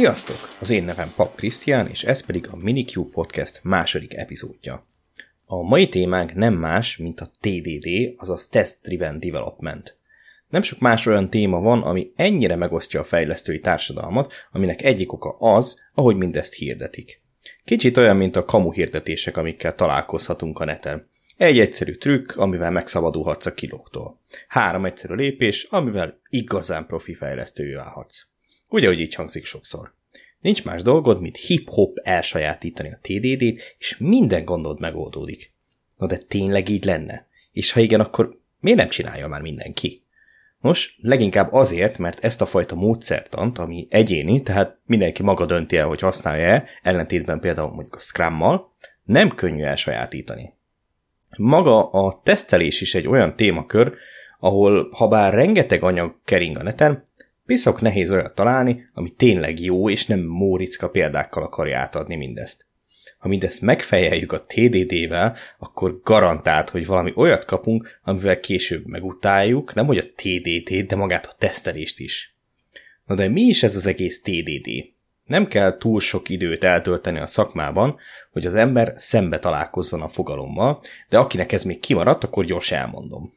Sziasztok! Az én nevem Pap Krisztián, és ez pedig a MiniQ Podcast második epizódja. A mai témánk nem más, mint a TDD, azaz Test Driven Development. Nem sok más olyan téma van, ami ennyire megosztja a fejlesztői társadalmat, aminek egyik oka az, ahogy mindezt hirdetik. Kicsit olyan, mint a kamu hirdetések, amikkel találkozhatunk a neten. Egy egyszerű trükk, amivel megszabadulhatsz a kilóktól. Három egyszerű lépés, amivel igazán profi fejlesztővé válhatsz. Ugye, hogy így hangzik sokszor. Nincs más dolgod, mint hip-hop elsajátítani a TDD-t, és minden gondod megoldódik. Na de tényleg így lenne? És ha igen, akkor miért nem csinálja már mindenki? Nos, leginkább azért, mert ezt a fajta módszertant, ami egyéni, tehát mindenki maga dönti el, hogy használja-e, ellentétben például mondjuk a Scrummal, nem könnyű elsajátítani. Maga a tesztelés is egy olyan témakör, ahol ha bár rengeteg anyag kering a neten, piszok nehéz olyat találni, ami tényleg jó, és nem móricka példákkal akarja átadni mindezt. Ha mindezt megfejeljük a TDD-vel, akkor garantált, hogy valami olyat kapunk, amivel később megutáljuk, nem hogy a TDD, de magát a tesztelést is. Na de mi is ez az egész TDD? Nem kell túl sok időt eltölteni a szakmában, hogy az ember szembe találkozzon a fogalommal, de akinek ez még kimaradt, akkor gyors elmondom.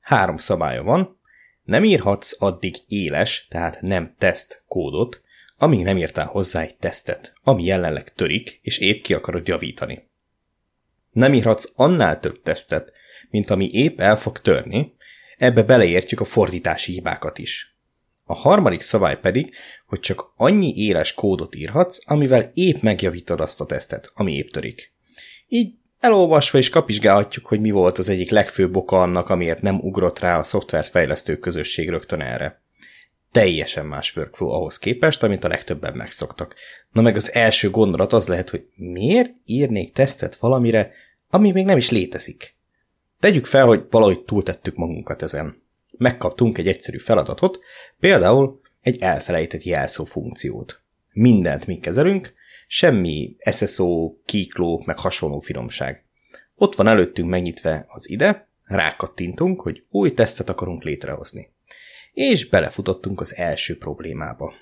Három szabálya van. Nem írhatsz addig éles, tehát nem teszt kódot, amíg nem írtál hozzá egy tesztet, ami jelenleg törik, és épp ki akarod javítani. Nem írhatsz annál több tesztet, mint ami épp el fog törni, ebbe beleértjük a fordítási hibákat is. A harmadik szabály pedig, hogy csak annyi éles kódot írhatsz, amivel épp megjavítod azt a tesztet, ami épp törik. Így elolvasva is kapizsgálhatjuk, hogy mi volt az egyik legfőbb oka annak, amiért nem ugrott rá a szoftverfejlesztő közösség rögtön erre. Teljesen más workflow ahhoz képest, amit a legtöbben megszoktak. Na meg az első gondolat az lehet, hogy miért írnék tesztet valamire, ami még nem is létezik. Tegyük fel, hogy valahogy túltettük magunkat ezen megkaptunk egy egyszerű feladatot, például egy elfelejtett jelszó funkciót. Mindent mi kezelünk, semmi SSO, kíkló, meg hasonló finomság. Ott van előttünk megnyitve az ide, rákattintunk, hogy új tesztet akarunk létrehozni. És belefutottunk az első problémába.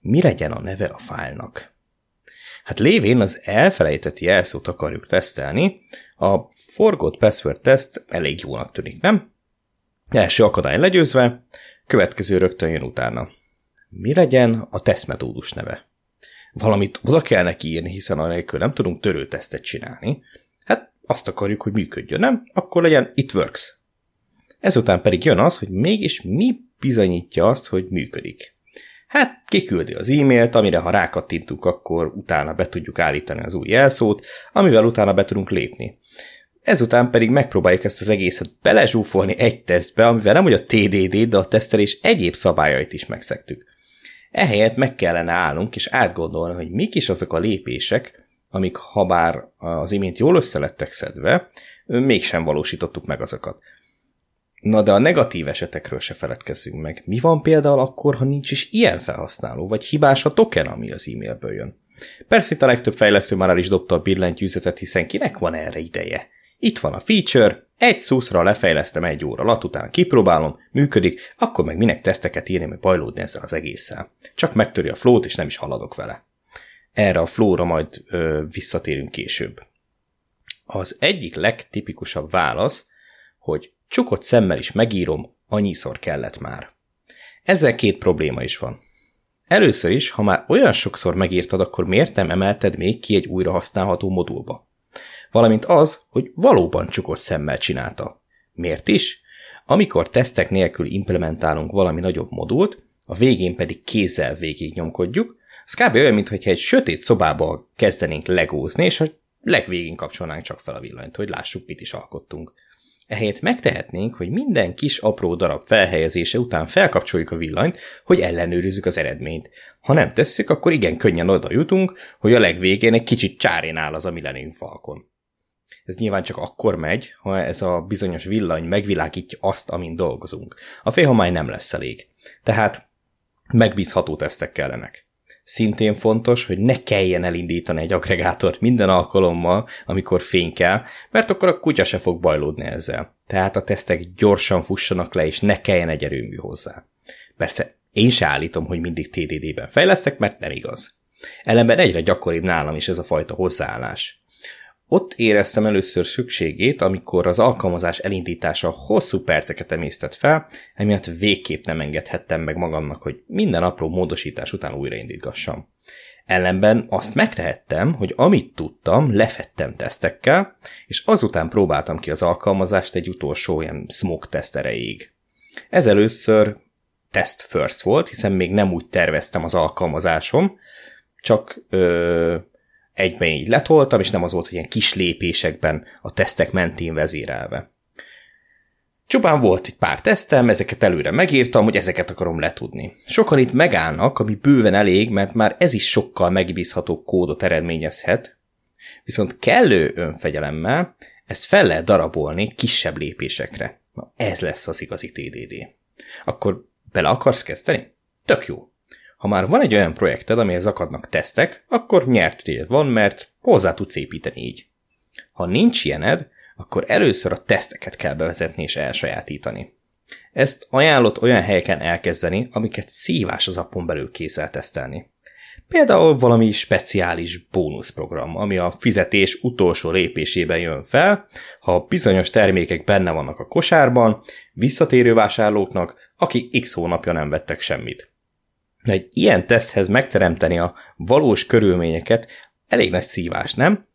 Mi legyen a neve a fájlnak? Hát lévén az elfelejtett jelszót akarjuk tesztelni, a forgott password test elég jónak tűnik, nem? Első akadály legyőzve, következő rögtön jön utána. Mi legyen a tesztmetódus neve? Valamit oda kell neki írni, hiszen anélkül nem tudunk törőtesztet csinálni. Hát azt akarjuk, hogy működjön, nem? Akkor legyen it works. Ezután pedig jön az, hogy mégis mi bizonyítja azt, hogy működik. Hát kiküldi az e-mailt, amire ha rákattintunk, akkor utána be tudjuk állítani az új jelszót, amivel utána be tudunk lépni. Ezután pedig megpróbáljuk ezt az egészet belezsúfolni egy tesztbe, amivel nem hogy a TDD, de a tesztelés egyéb szabályait is megszektük. Ehelyett meg kellene állnunk és átgondolni, hogy mik is azok a lépések, amik habár az imént jól összelettek szedve, mégsem valósítottuk meg azokat. Na de a negatív esetekről se feledkezzünk meg. Mi van például akkor, ha nincs is ilyen felhasználó, vagy hibás a token, ami az e-mailből jön? Persze itt a legtöbb fejlesztő már el is dobta a billentyűzetet, hiszen kinek van erre ideje? Itt van a feature, egy szuszra lefejlesztem egy óra alatt, utána kipróbálom, működik, akkor meg minek teszteket írni, meg bajlódni ezzel az egésszel. Csak megtöri a flót, és nem is haladok vele. Erre a flóra majd ö, visszatérünk később. Az egyik legtipikusabb válasz, hogy csukott szemmel is megírom, annyiszor kellett már. Ezzel két probléma is van. Először is, ha már olyan sokszor megírtad, akkor miért nem emelted még ki egy újra használható modulba? Valamint az, hogy valóban csukott szemmel csinálta. Miért is? Amikor tesztek nélkül implementálunk valami nagyobb modult, a végén pedig kézzel végignyomkodjuk, az kb. olyan, mintha egy sötét szobába kezdenénk legózni, és a legvégén kapcsolnánk csak fel a villanyt, hogy lássuk, mit is alkottunk. Ehelyett megtehetnénk, hogy minden kis apró darab felhelyezése után felkapcsoljuk a villanyt, hogy ellenőrizzük az eredményt. Ha nem tesszük, akkor igen könnyen oda jutunk, hogy a legvégén egy kicsit csárén áll az a Millennium Falcon. Ez nyilván csak akkor megy, ha ez a bizonyos villany megvilágítja azt, amin dolgozunk. A félhomály nem lesz elég. Tehát megbízható tesztek kellenek. Szintén fontos, hogy ne kelljen elindítani egy agregátort minden alkalommal, amikor fény kell, mert akkor a kutya se fog bajlódni ezzel. Tehát a tesztek gyorsan fussanak le, és ne kelljen egy erőmű hozzá. Persze Én se állítom, hogy mindig TDD-ben fejlesztek, mert nem igaz. Ellenben egyre gyakoribb nálam is ez a fajta hozzáállás. Ott éreztem először szükségét, amikor az alkalmazás elindítása hosszú perceket emésztett fel, emiatt végképp nem engedhettem meg magamnak, hogy minden apró módosítás után újraindítgassam. Ellenben azt megtehettem, hogy amit tudtam, lefettem tesztekkel, és azután próbáltam ki az alkalmazást egy utolsó ilyen smoke teszt erejéig. Ez először test first volt, hiszen még nem úgy terveztem az alkalmazásom, csak ö, egyben így letoltam, és nem az volt, hogy ilyen kis lépésekben a tesztek mentén vezérelve. Csupán volt egy pár tesztem, ezeket előre megírtam, hogy ezeket akarom letudni. Sokan itt megállnak, ami bőven elég, mert már ez is sokkal megbízható kódot eredményezhet, viszont kellő önfegyelemmel ezt fel lehet darabolni kisebb lépésekre. Na, ez lesz az igazi TDD. Akkor bele akarsz kezdeni? Tök jó. Ha már van egy olyan projekted, amihez akadnak tesztek, akkor nyert tényed van, mert hozzá tudsz építeni így. Ha nincs ilyened, akkor először a teszteket kell bevezetni és elsajátítani. Ezt ajánlott olyan helyeken elkezdeni, amiket szívás az appon belül készel tesztelni. Például valami speciális bónuszprogram, ami a fizetés utolsó lépésében jön fel, ha bizonyos termékek benne vannak a kosárban, visszatérő vásárlóknak, akik x hónapja nem vettek semmit. De egy ilyen teszthez megteremteni a valós körülményeket elég nagy szívás, nem?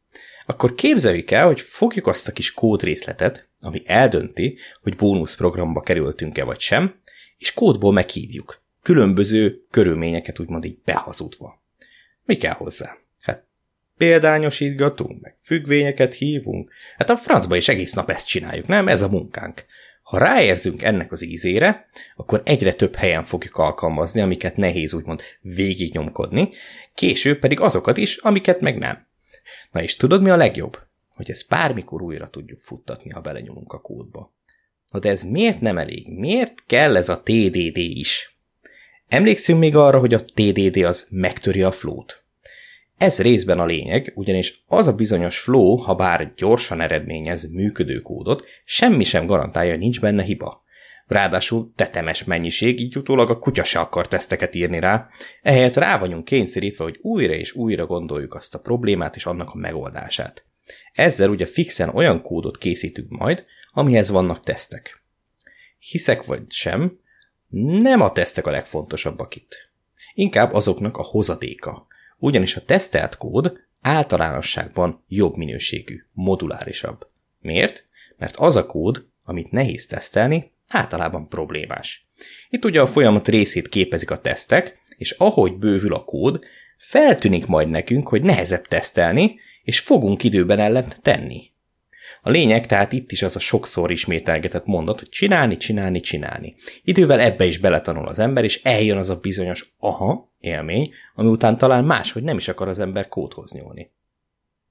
Akkor képzeljük el, hogy fogjuk azt a kis kódrészletet, ami eldönti, hogy bónuszprogramba kerültünk-e vagy sem, és kódból meghívjuk, különböző körülményeket úgymond így behazudva. Mi kell hozzá? Hát példányosítgatunk, meg függvényeket hívunk. Hát a francba is egész nap ezt csináljuk, nem? Ez a munkánk. Ha ráérzünk ennek az ízére, akkor egyre több helyen fogjuk alkalmazni, amiket nehéz úgymond végignyomkodni, később pedig azokat is, amiket meg nem. Na és tudod, mi a legjobb? Hogy ezt bármikor újra tudjuk futtatni, ha belenyomunk a kódba. Na de ez miért nem elég? Miért kell ez a TDD is? Emlékszünk még arra, hogy a TDD az megtöri a flót. Ez részben a lényeg, ugyanis az a bizonyos flow, ha bár gyorsan eredményez működő kódot, semmi sem garantálja, hogy nincs benne hiba. Ráadásul tetemes mennyiség, így utólag a kutya se akar teszteket írni rá, ehelyett rá vagyunk kényszerítve, hogy újra és újra gondoljuk azt a problémát és annak a megoldását. Ezzel ugye fixen olyan kódot készítünk majd, amihez vannak tesztek. Hiszek vagy sem, nem a tesztek a legfontosabbak itt. Inkább azoknak a hozadéka. Ugyanis a tesztelt kód általánosságban jobb minőségű, modulárisabb. Miért? Mert az a kód, amit nehéz tesztelni, általában problémás. Itt ugye a folyamat részét képezik a tesztek, és ahogy bővül a kód, feltűnik majd nekünk, hogy nehezebb tesztelni, és fogunk időben ellen tenni. A lényeg tehát itt is az a sokszor ismételgetett mondat, hogy csinálni, csinálni, csinálni. Idővel ebbe is beletanul az ember, és eljön az a bizonyos aha élmény, ami után talán máshogy nem is akar az ember kódhoz nyúlni.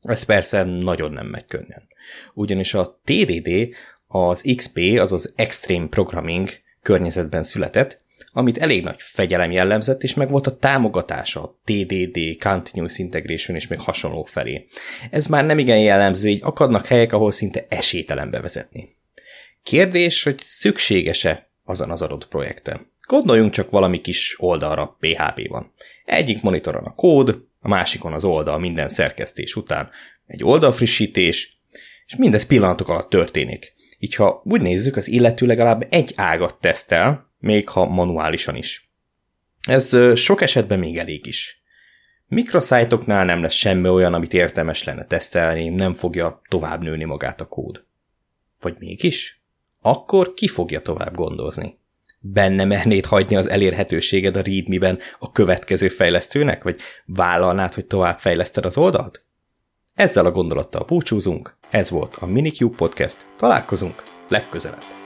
Ez persze nagyon nem megy könnyen. Ugyanis a TDD az XP, azaz Extreme Programming környezetben született, amit elég nagy fegyelem jellemzett, és meg volt a támogatása, TDD, Continuous Integration és még hasonlók felé. Ez már nem igen jellemző, így akadnak helyek, ahol szinte esélytelen bevezetni. Kérdés, hogy szükséges-e azon az adott projekten. Gondoljunk csak valami kis oldalra PHP van. Egyik monitoron a kód, a másikon az oldal minden szerkesztés után egy oldalfrissítés, és mindez pillanatok alatt történik. Így ha úgy nézzük, az illető legalább egy ágat tesztel, még ha manuálisan is. Ez sok esetben még elég is. Mikroszájtoknál nem lesz semmi olyan, amit értelmes lenne tesztelni, nem fogja tovább nőni magát a kód. Vagy mégis? Akkor ki fogja tovább gondozni? Benne mernéd hagyni az elérhetőséged a readme-ben a következő fejlesztőnek, vagy vállalnád, hogy tovább fejleszted az oldalt? Ezzel a gondolattal búcsúzunk, ez volt a Minicube Podcast, találkozunk legközelebb.